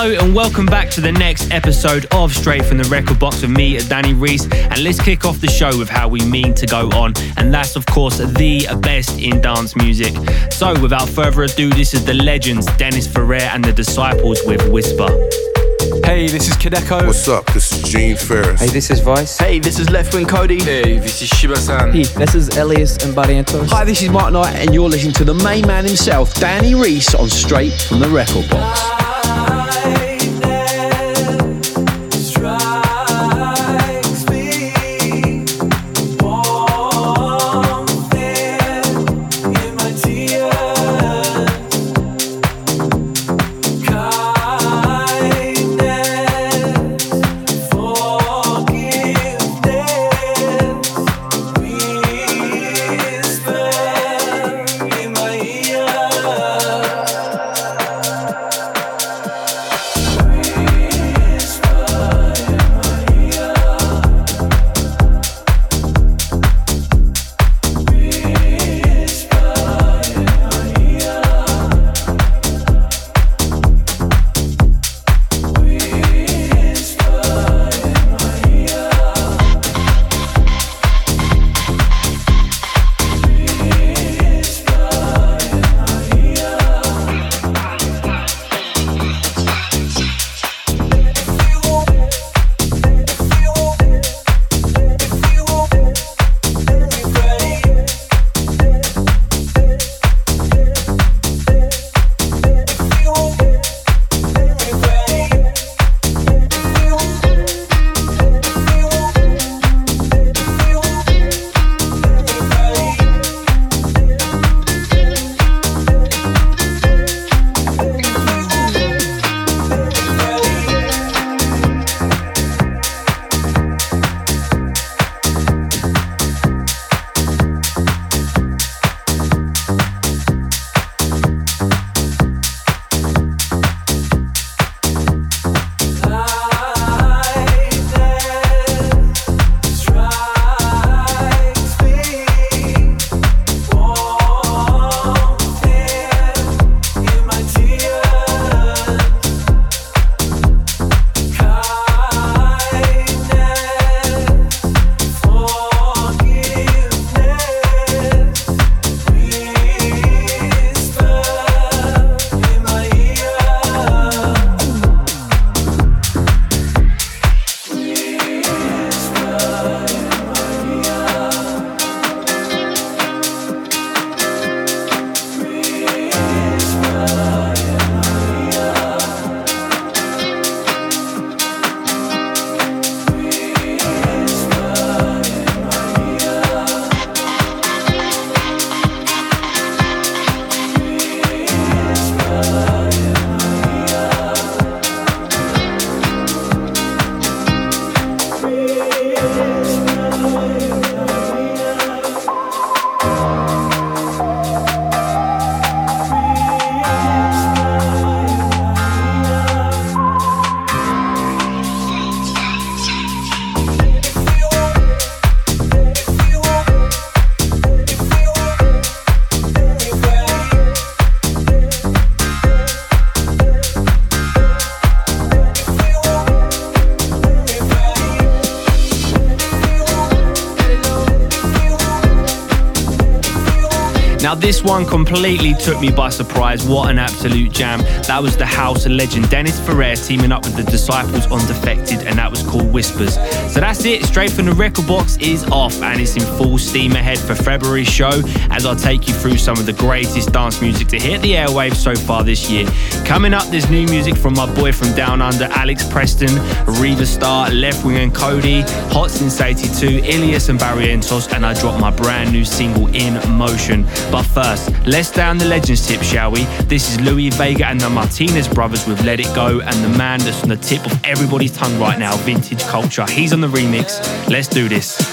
Hello and welcome back to the next episode of Straight from the Record Box with me, Danny Reese. And let's kick off the show with how we mean to go on. And that's, of course, the best in dance music. So, without further ado, this is the legends, Dennis Ferrer and the Disciples with Whisper. Hey, this is Kideko. What's up? This is Gene Farris. Hey, this is Vice. Hey, this is Left Wing Kody. Hey, this is Shiba-san. Hey, this is Illyus and Barrientos. Hi, this is Mark Knight, and you're listening to the main man himself, Danny Reese, on Straight from the Record Box. This one completely took me by surprise. What an absolute jam. That was the house legend Dennis Ferrer teaming up with the Disciples on Defected, and that was called Whispers. So that's it. Straight from the record box is off, and it's in full steam ahead for February's show as I'll take you through some of the greatest dance music to hit the airwaves so far this year. Coming up, there's new music from my boy from down under, Alex Preston, Riva Starr, Left Wing and Kody, Hot Since 82, Illyus and Barrientos, and I dropped my brand new single In Motion. But first, let's down the legends tip, shall we? This is Louie Vega and the Martinez brothers with Let It Go, and the man that's on the tip of everybody's tongue right now, Vintage Culture. He's the remix. Let's do this.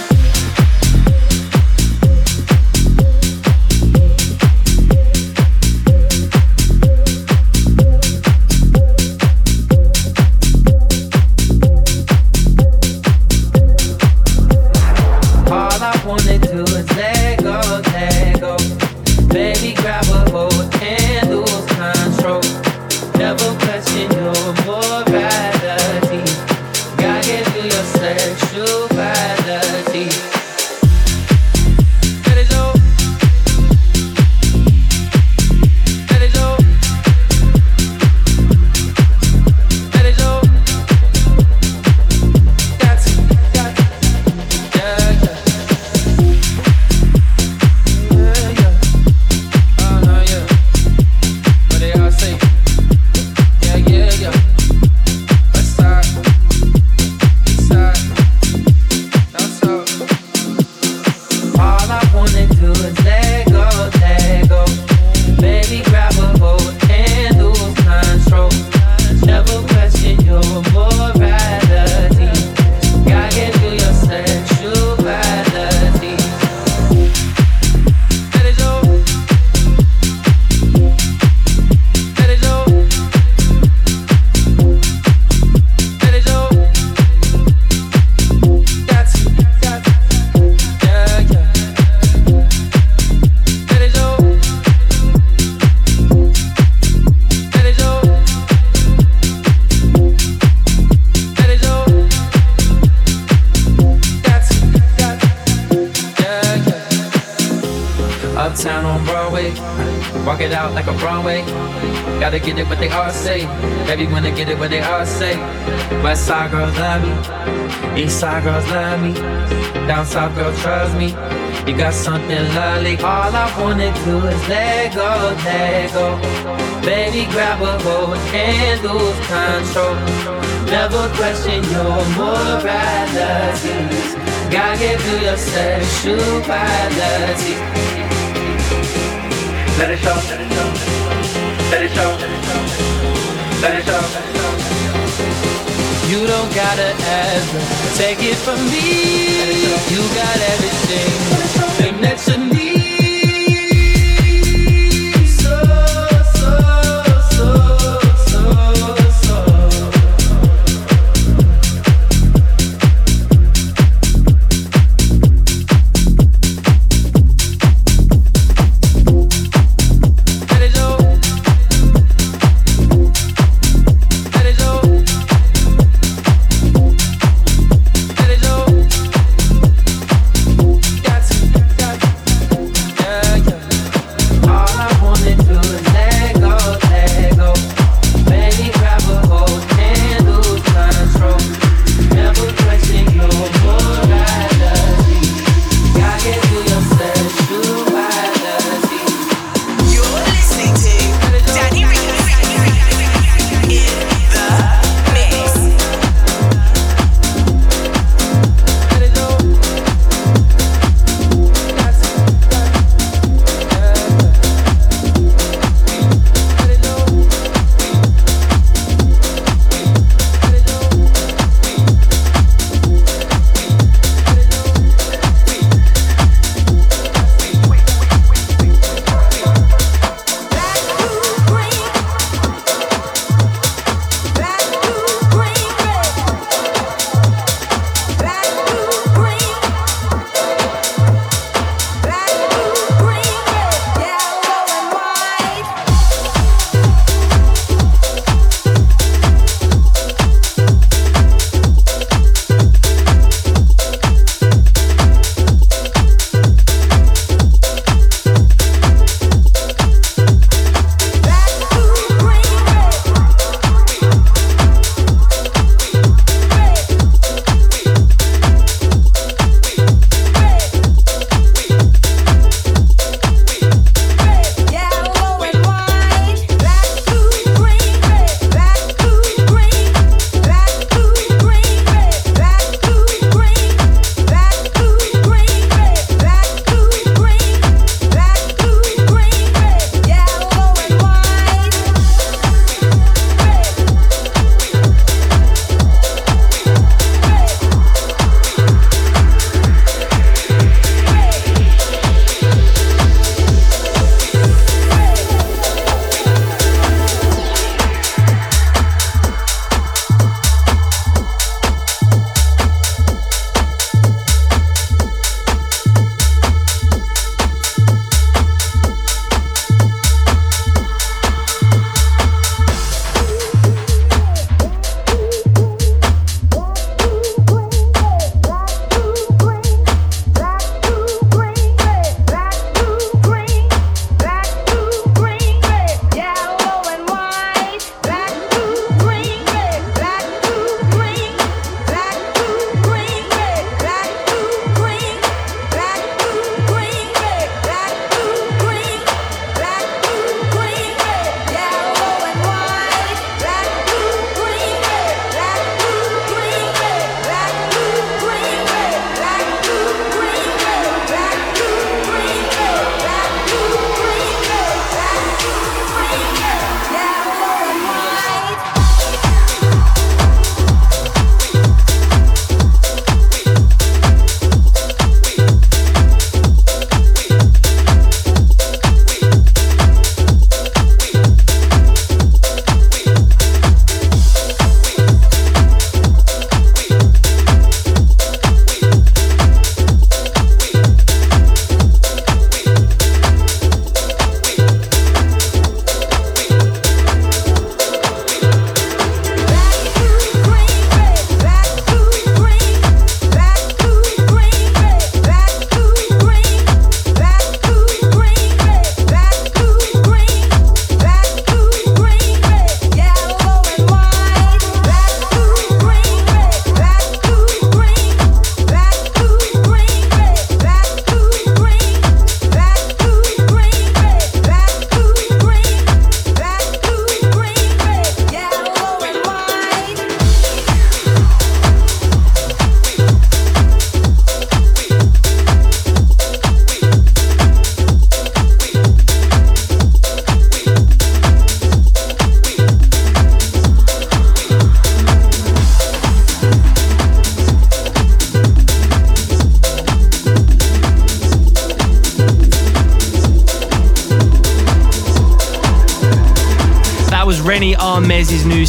You got something lovely. All I wanna do is let go, let go. Baby, grab a hold and lose control. Never question your moralities. Gotta get through your sexuality. Let it show, let it show, let it show, let it show. You don't gotta ever take it from me. You got everything, everything that you need.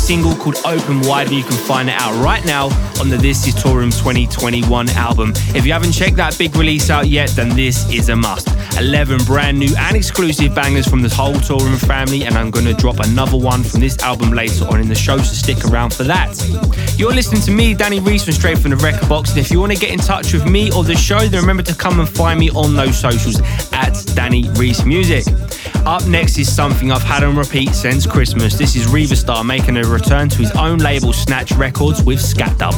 Single called Open Wide, and you can find it out right now on the This Is Toolroom 2021 album. If you haven't checked that big release out yet, then this is a must. 11 brand new and exclusive bangers from the whole Toolroom family, and I'm going to drop another one from this album later on in the show, so stick around for that. You're listening to me, Danny Reese from Straight from the Record Box, and if you want to get in touch with me or the show, then remember to come and find me on those socials at Danny Reese Music. Up next is something I've had on repeat since Christmas. This is Riva Starr making a return to his own label Snatch Records with Scat Dub.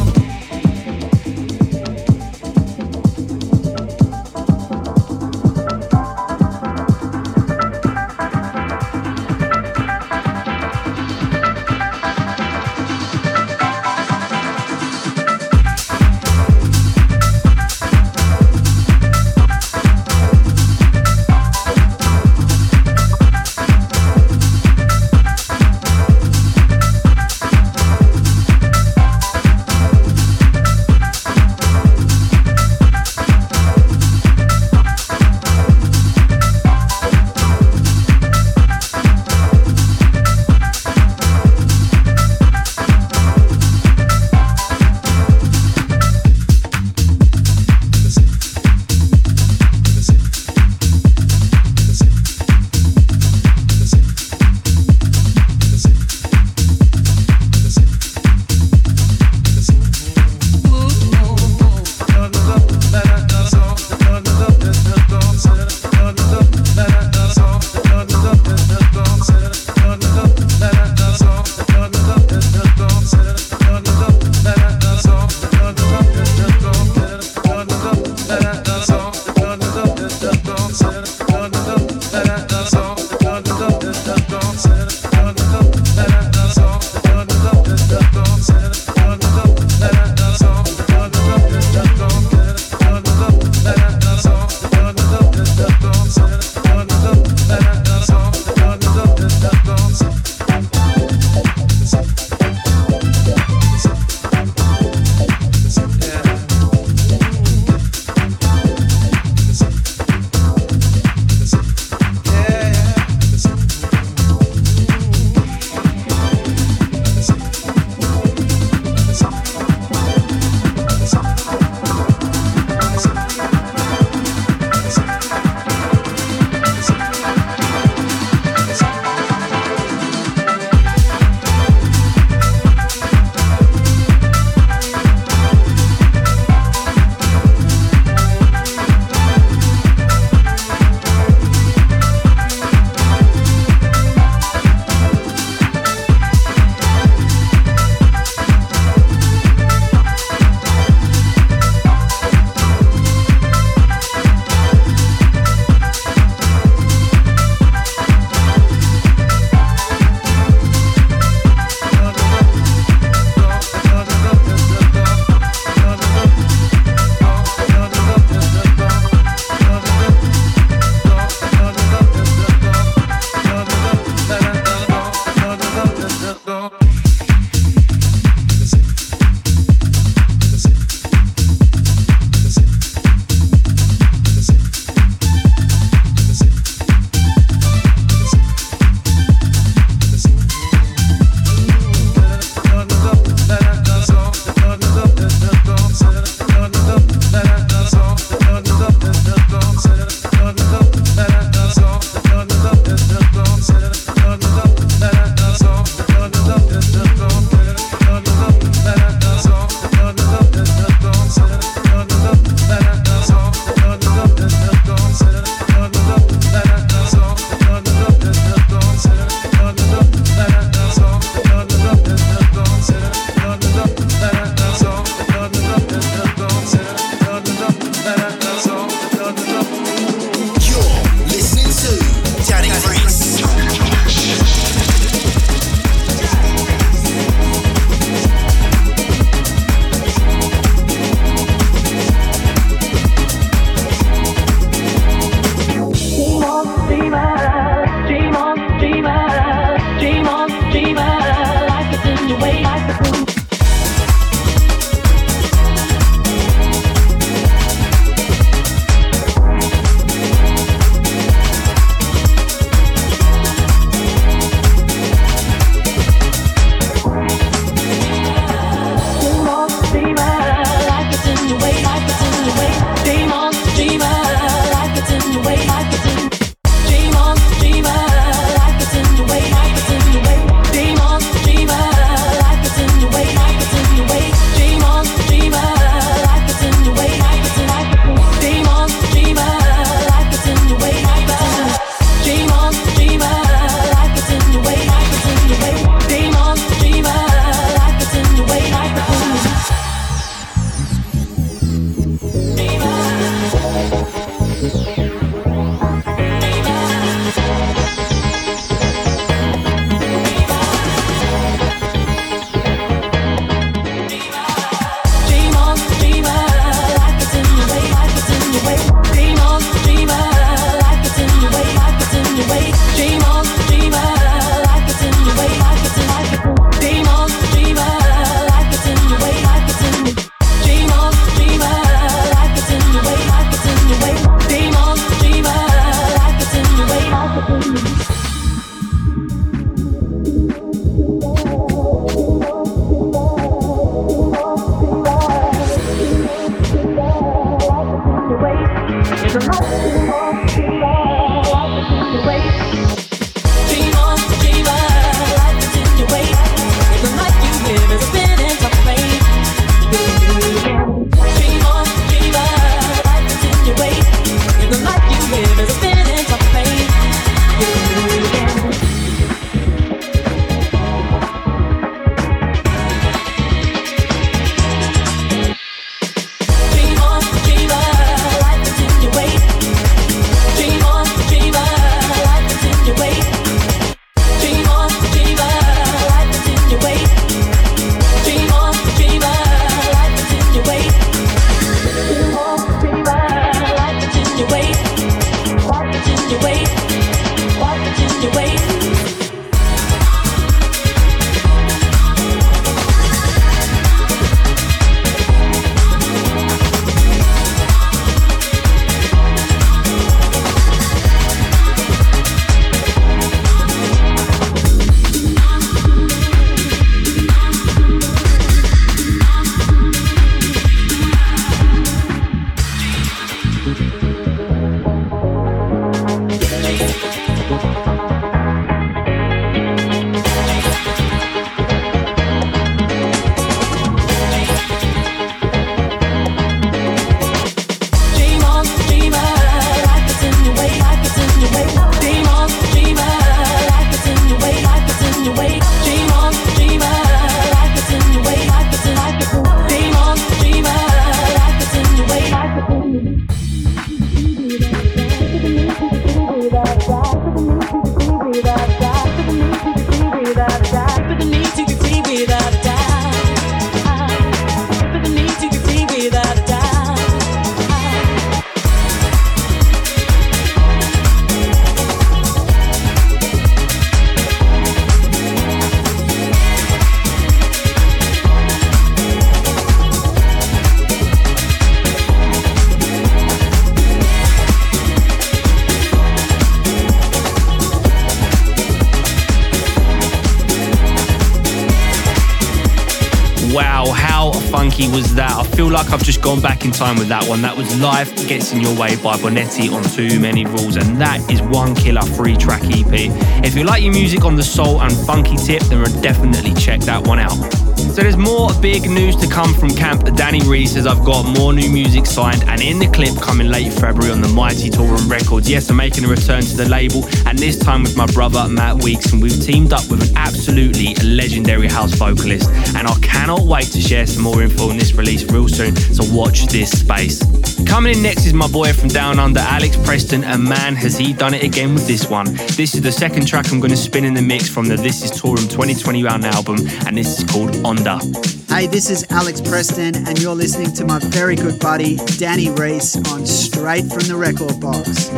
Like I've just gone back in time with that one. That was Life Gets in Your Way by Bonetti on Too Many Rules, and that is one killer free track EP. If you like your music on the soul and funky tip, then definitely check that one out. So there's more big news to come from camp. Danny Reese says I've got more new music signed and in the clip coming late February on the Mighty Tour Toolroom Records. Yes, I'm making a return to the label and this time with my brother Matt Weeks and we've teamed up with an absolutely legendary house vocalist and I cannot wait to share some more info on this release real soon, so watch this space. Coming in next is my boy from Down Under, Alex Preston, and man, has he done it again with this one. This is the second track I'm going to spin in the mix from the This Is Toolroom 2021 album, and this is called Onda. Hey, this is Alex Preston, and you're listening to my very good buddy Danny Reese on Straight from the Record Box.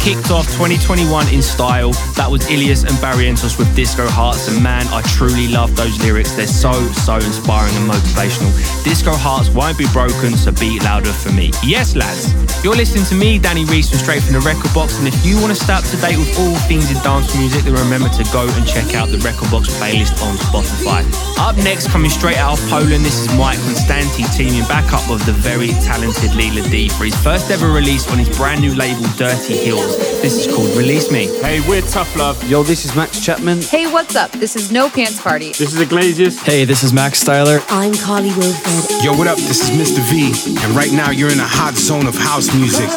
Kicked off 2021 in style. That was Illyus and Barrientos with Disco Hearts, and man, I truly love those lyrics. They're so, so inspiring and motivational. Disco Hearts won't be broken, so beat louder for me. Yes, lads. You're listening to me, Danny Reese, from straight from the record box, and if you want to stay up to date with all things in dance music, then remember to go and check out the record box playlist on Spotify. Up next, coming straight out of Poland, this is Mike Constanti teaming back up with the very talented Leela D for his first ever release on his brand new label Dirty Hills. This is called Release Me. Hey, we're Tough Love. Yo, this is Max Chapman. Hey, what's up? This is No Pants Party. This is Iglesias. Hey, this is Max Styler. I'm Carly Wilfred. Yo, what up? This is Mr. V, and right now you're in a hot zone of house music.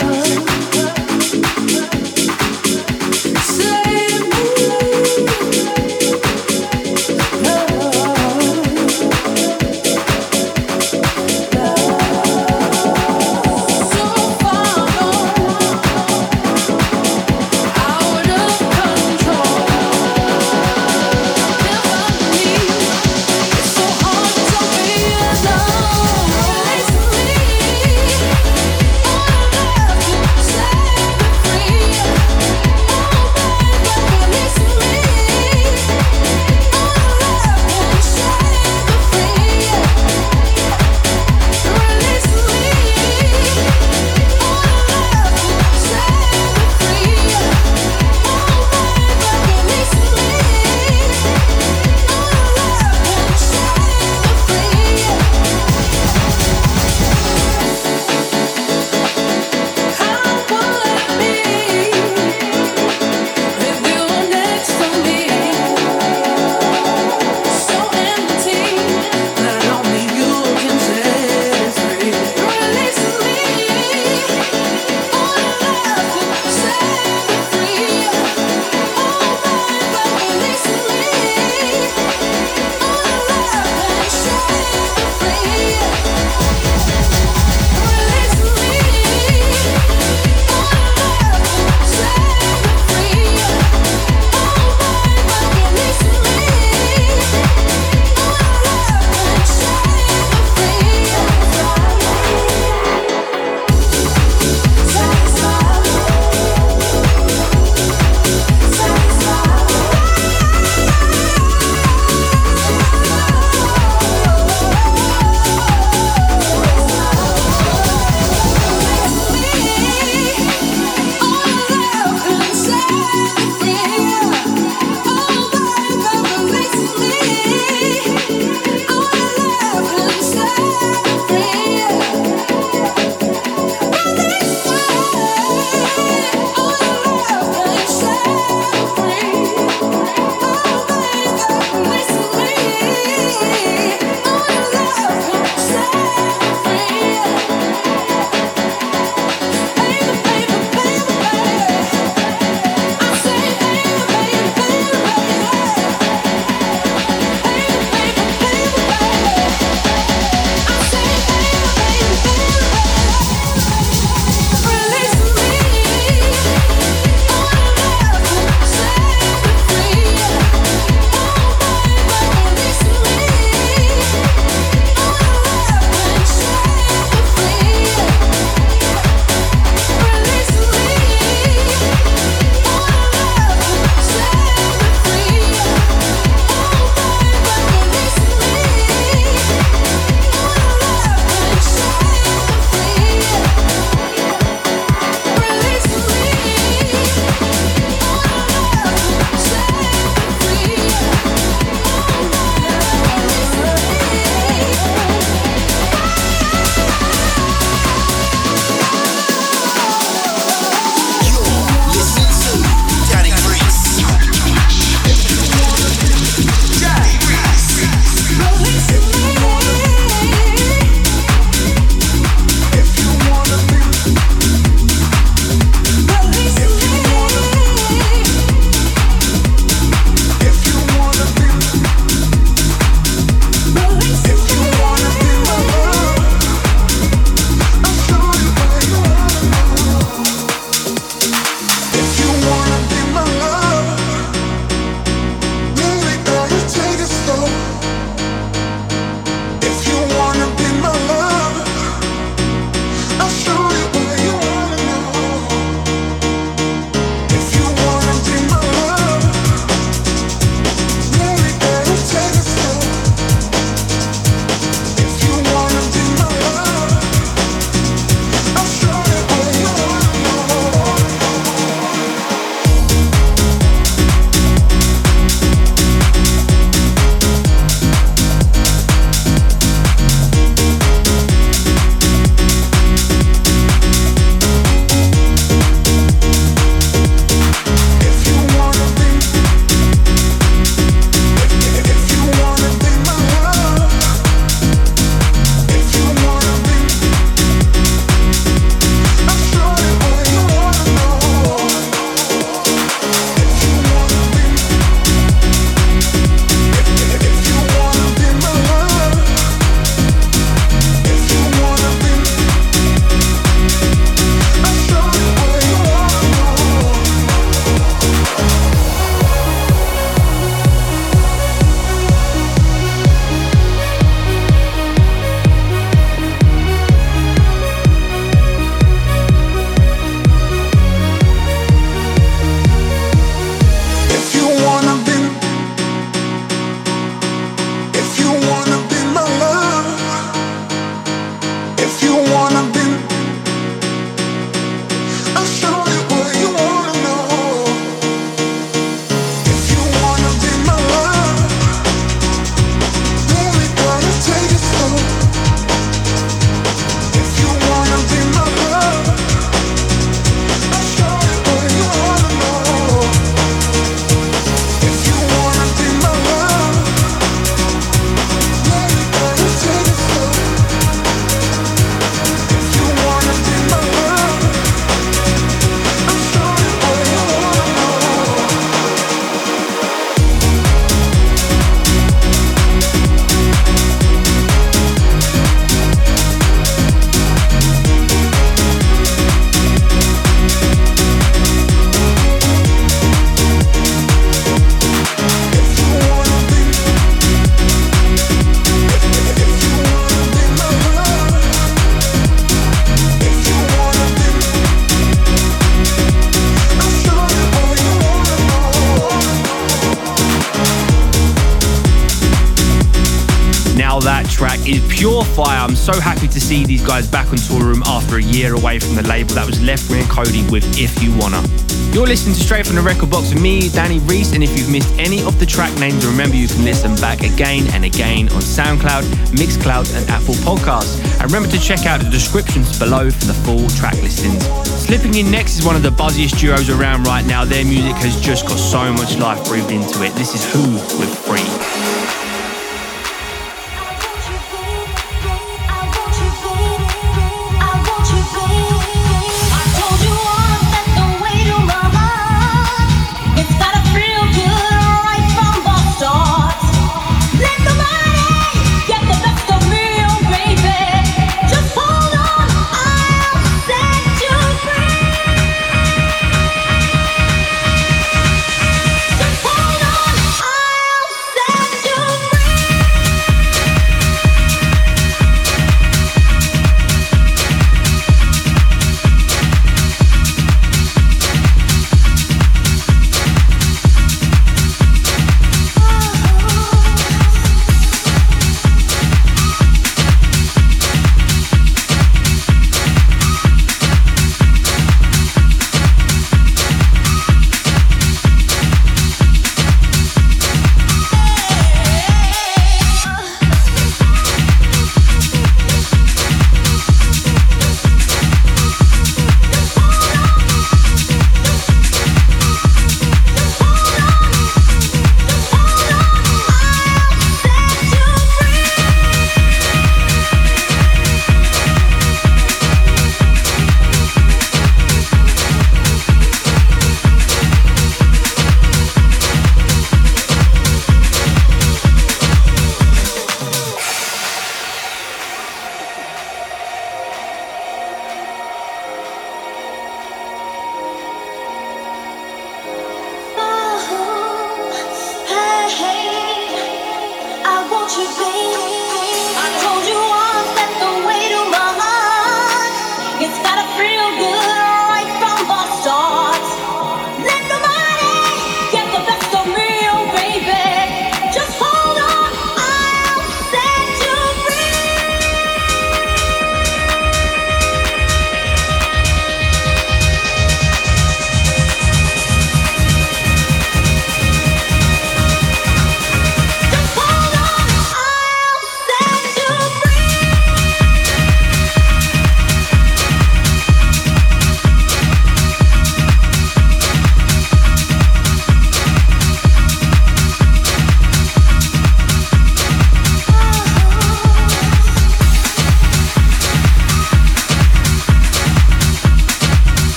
So happy to see these guys back on Toolroom after a year away from the label. That was Left Wing and Kody with If You Wanna. You're listening to Straight from the Record Box with me, Danny Reese, and if you've missed any of the track names, remember you can listen back again and again on SoundCloud, Mixcloud, and Apple Podcasts. And remember to check out the descriptions below for the full track listings. Slipping in next is one of the buzziest duos around right now. Their music has just got so much life breathed into it. This is Who with Free.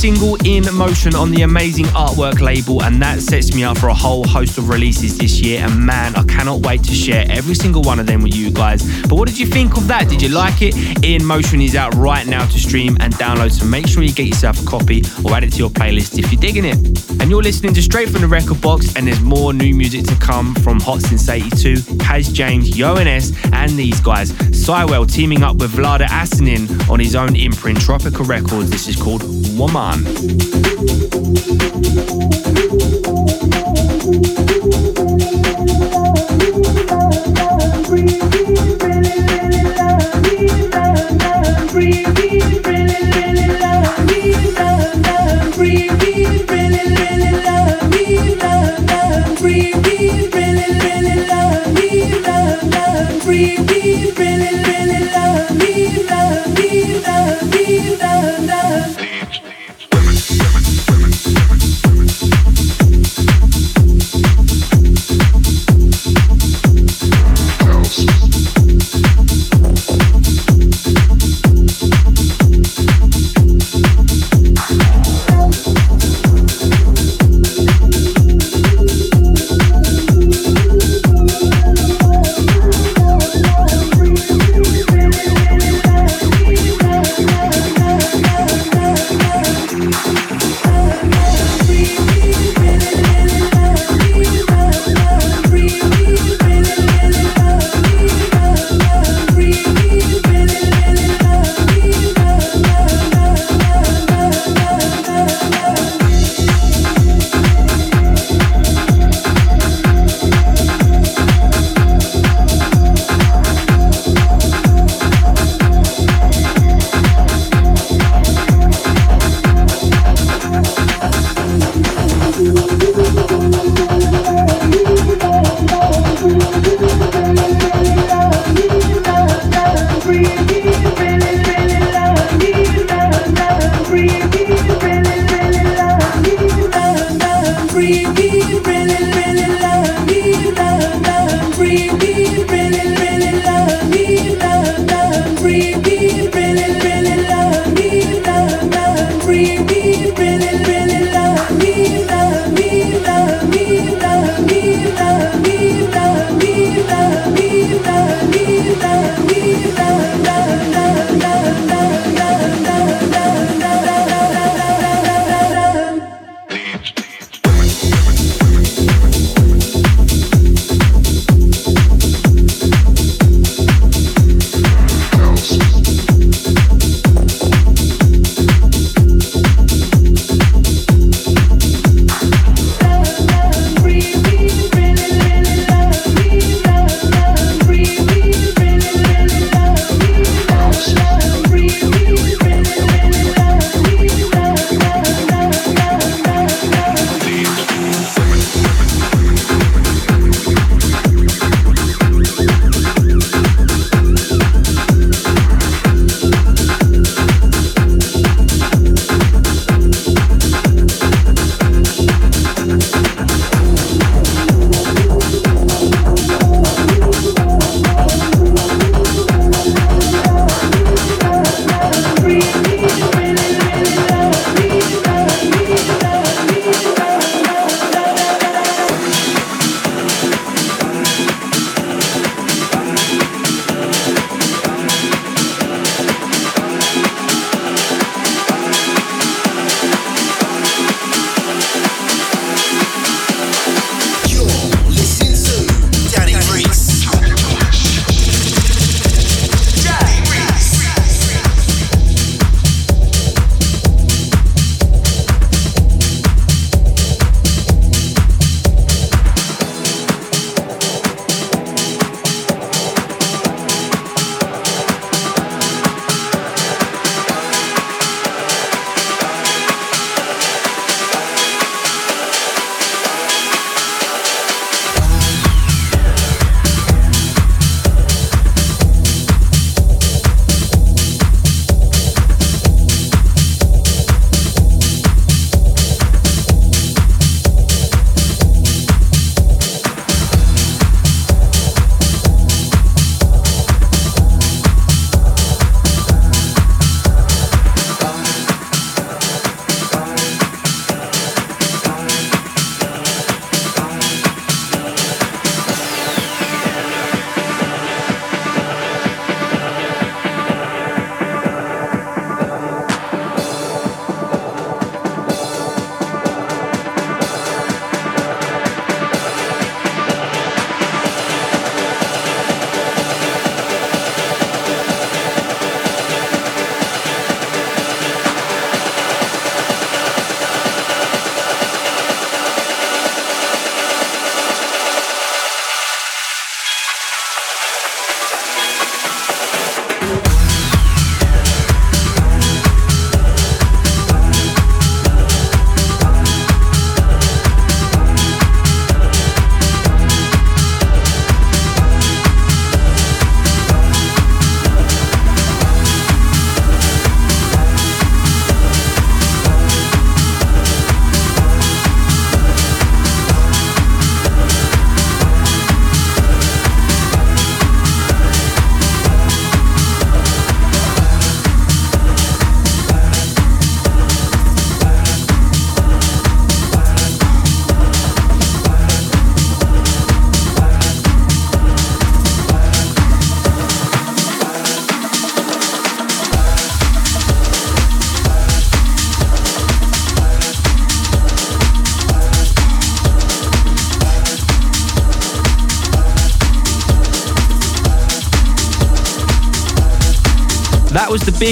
Single in motion on the amazing artwork label, and that sets me up for a whole host of releases this year. And man, I cannot wait to share every single one of them with you guys. But what did you think of that? Did you like it? In Motion is out right now to stream and download, so make sure you get yourself a copy or add it to your playlist if you're digging it. And you're listening to Straight from the Record Box, and there's more new music to come from Hot Since 82, Kaz James, Yoans, and these guys. Siwell teaming up with Vlada Asanin on his own imprint, Tropical Records. This is called Woman. love love me, love me, love me, love me.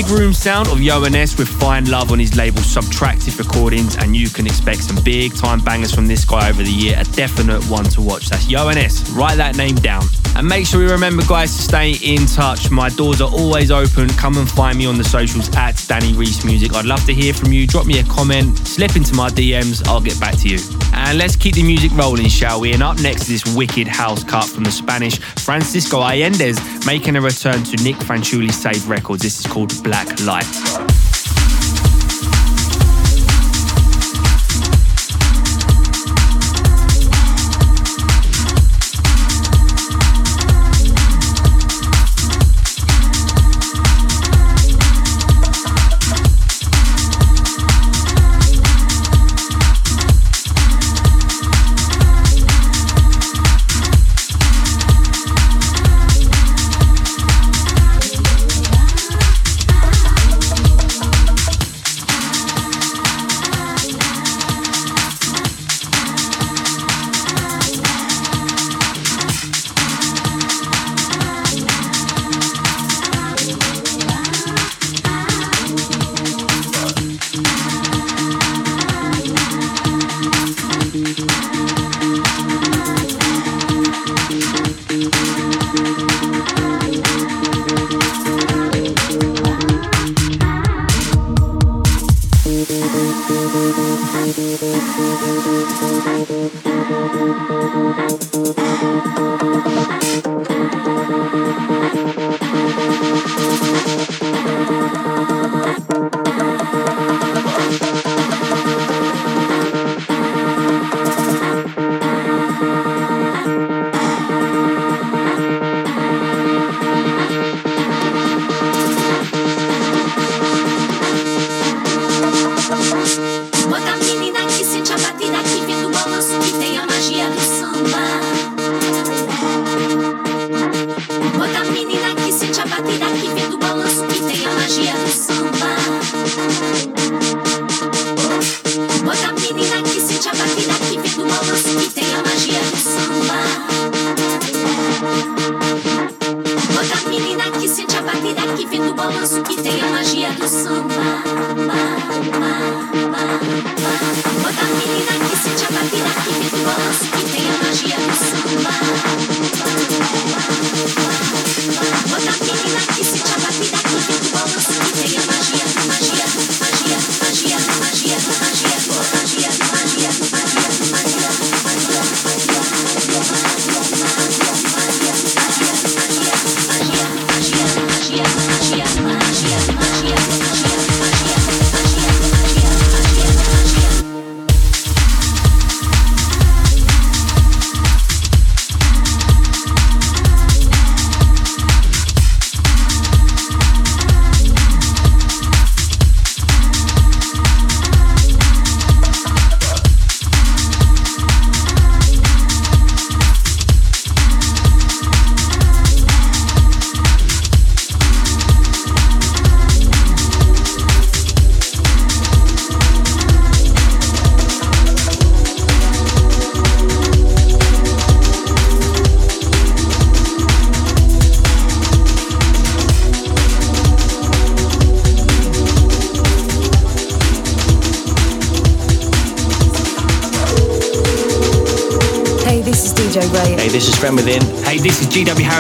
Big room sound of Yohannes with Fine Love on his label Subtractive Recordings, and you can expect some big time bangers from this guy over the year. A definite one to watch. That's Yohannes. Write that name down. And make sure you remember, guys, to stay in touch. My doors are always open. Come and find me on the socials at Danny Reese Music. I'd love to hear from you. Drop me a comment, slip into my DMs. I'll get back to you. And let's keep the music rolling, shall we? And up next is this wicked house cut from the Spanish Francisco Allendes, making a return to Nick Fanciulli's Save Records. This is called Black Light.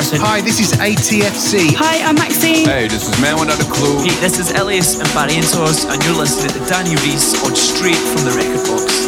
Is GW Harrison. Hi, this is ATFC. Hi, I'm Maxine. Hey, this is Man Without a Clue. Hey, this is Illyus and Barrientos, and you're listening to Danny Reese on Straight from the Record Box.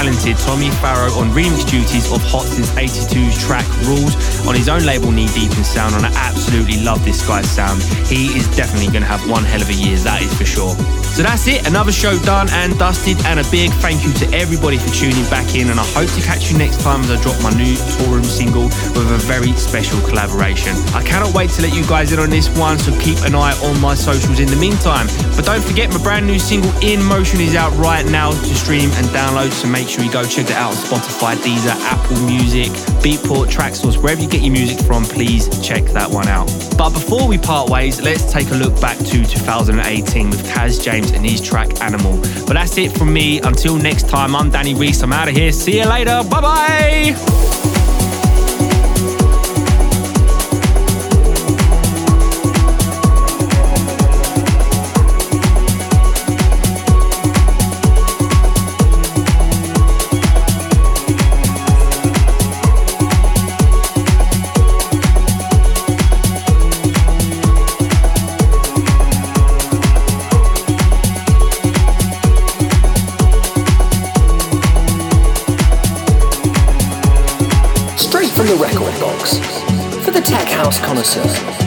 Talented Tommy Farrow on remix duties of Hot Since 82's track Rules on his own label Knee Deep in Sound, and I absolutely love this guy's sound. He is definitely going to have one hell of a year, that is for sure. So that's it, another show done and dusted, and a big thank you to everybody for tuning back in. And I hope to catch you next time as I drop my new Toolroom single with a very special collaboration. I cannot wait to let you guys in on this one, so keep an eye on my socials in the meantime. But don't forget, my brand new single In Motion is out right now to stream and download, so make sure you go check it out on Spotify, Deezer, Apple Music, Beatport, Traxsource, wherever you get your music from, please check that one out. But before we part ways, let's take a look back to 2018 with Kaz James and his track Animal. But that's it from me. Until next time, I'm Danny Reese. I'm out of here. See you later. Bye bye. Connoisseur.